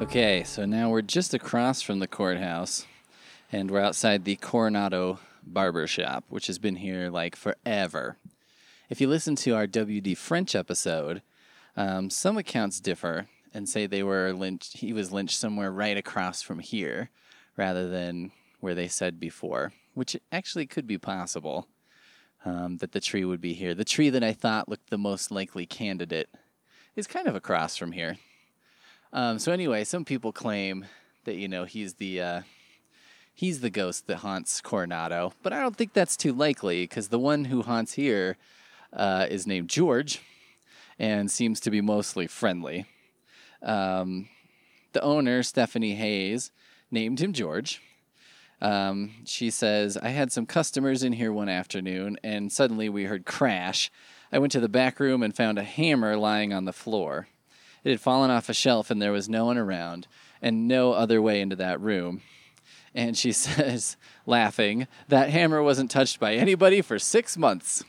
Okay, so now we're just across from the courthouse, and we're outside the Coronado Barber Shop, which has been here like forever. If you listen to our WD French episode, um, some accounts differ and say they were lynched. He was lynched somewhere right across from here, rather than where they said before, which actually could be possible. Um, that the tree would be here. The tree that I thought looked the most likely candidate is kind of across from here. Um, so anyway, some people claim that you know he's the uh, he's the ghost that haunts Coronado, but I don't think that's too likely because the one who haunts here uh, is named George and seems to be mostly friendly. Um, the owner, Stephanie Hayes, named him George. Um, she says, I had some customers in here one afternoon, and suddenly we heard crash. I went to the back room and found a hammer lying on the floor. It had fallen off a shelf, and there was no one around, and no other way into that room. And she says, laughing, that hammer wasn't touched by anybody for six months.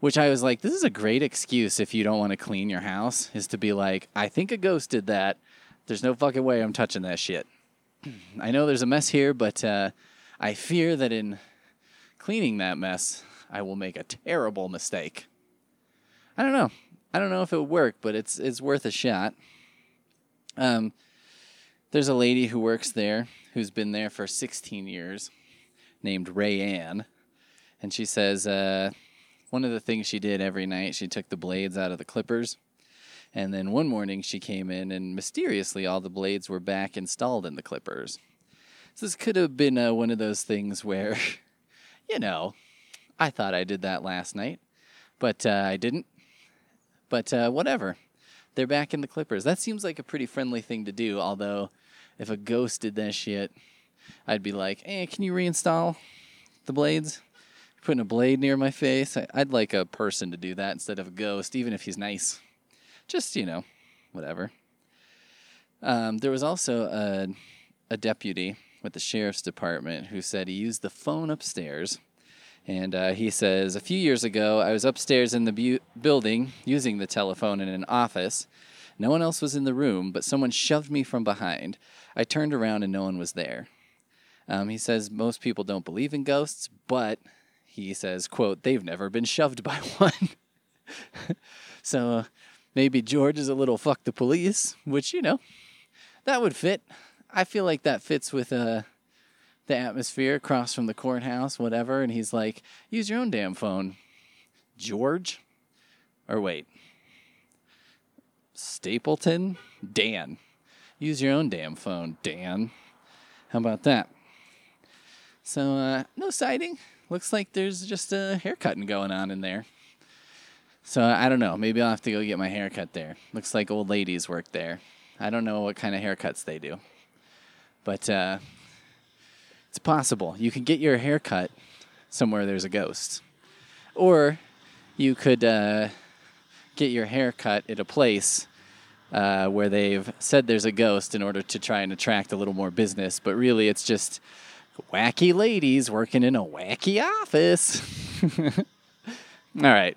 Which I was like, this is a great excuse if you don't want to clean your house, is to be like, I think a ghost did that. There's no fucking way I'm touching that shit. I know there's a mess here, but uh, I fear that in cleaning that mess, I will make a terrible mistake. I don't know. I don't know if it would work, but it's it's worth a shot. Um, there's a lady who works there who's been there for 16 years, named Ray Ann, and she says uh, one of the things she did every night, she took the blades out of the clippers. And then one morning she came in and mysteriously all the blades were back installed in the clippers. So this could have been uh, one of those things where, you know, I thought I did that last night, but uh, I didn't. But uh, whatever. They're back in the clippers. That seems like a pretty friendly thing to do, although if a ghost did that shit, I'd be like, hey, can you reinstall the blades? putting a blade near my face. I, would like a person to do that instead of a ghost, even if he's nice. Just, you know, whatever. Um, there was also a, a deputy with the sheriff's department who said he used the phone upstairs. And uh, he says, A few years ago, I was upstairs in the bu- building using the telephone in an office. No one else was in the room, but someone shoved me from behind. I turned around and no one was there. Um, he says most people don't believe in ghosts, but he says, quote, they've never been shoved by one. so maybe George is a little fuck the police, which, you know, that would fit. I feel like that fits with uh, the atmosphere across from the courthouse, whatever. And he's like, use your own damn phone. George? Or wait. Stapleton? Dan. Use your own damn phone, Dan. How about that? So, uh, no sighting looks like there's just a haircutting going on in there. So I don't know. Maybe I'll have to go get my haircut there. Looks like old ladies work there. I don't know what kind of haircuts they do, but uh, it's possible you can get your haircut somewhere there's a ghost, or you could uh, get your haircut at a place uh, where they've said there's a ghost in order to try and attract a little more business, but really it's just wacky ladies working in a wacky office. All right.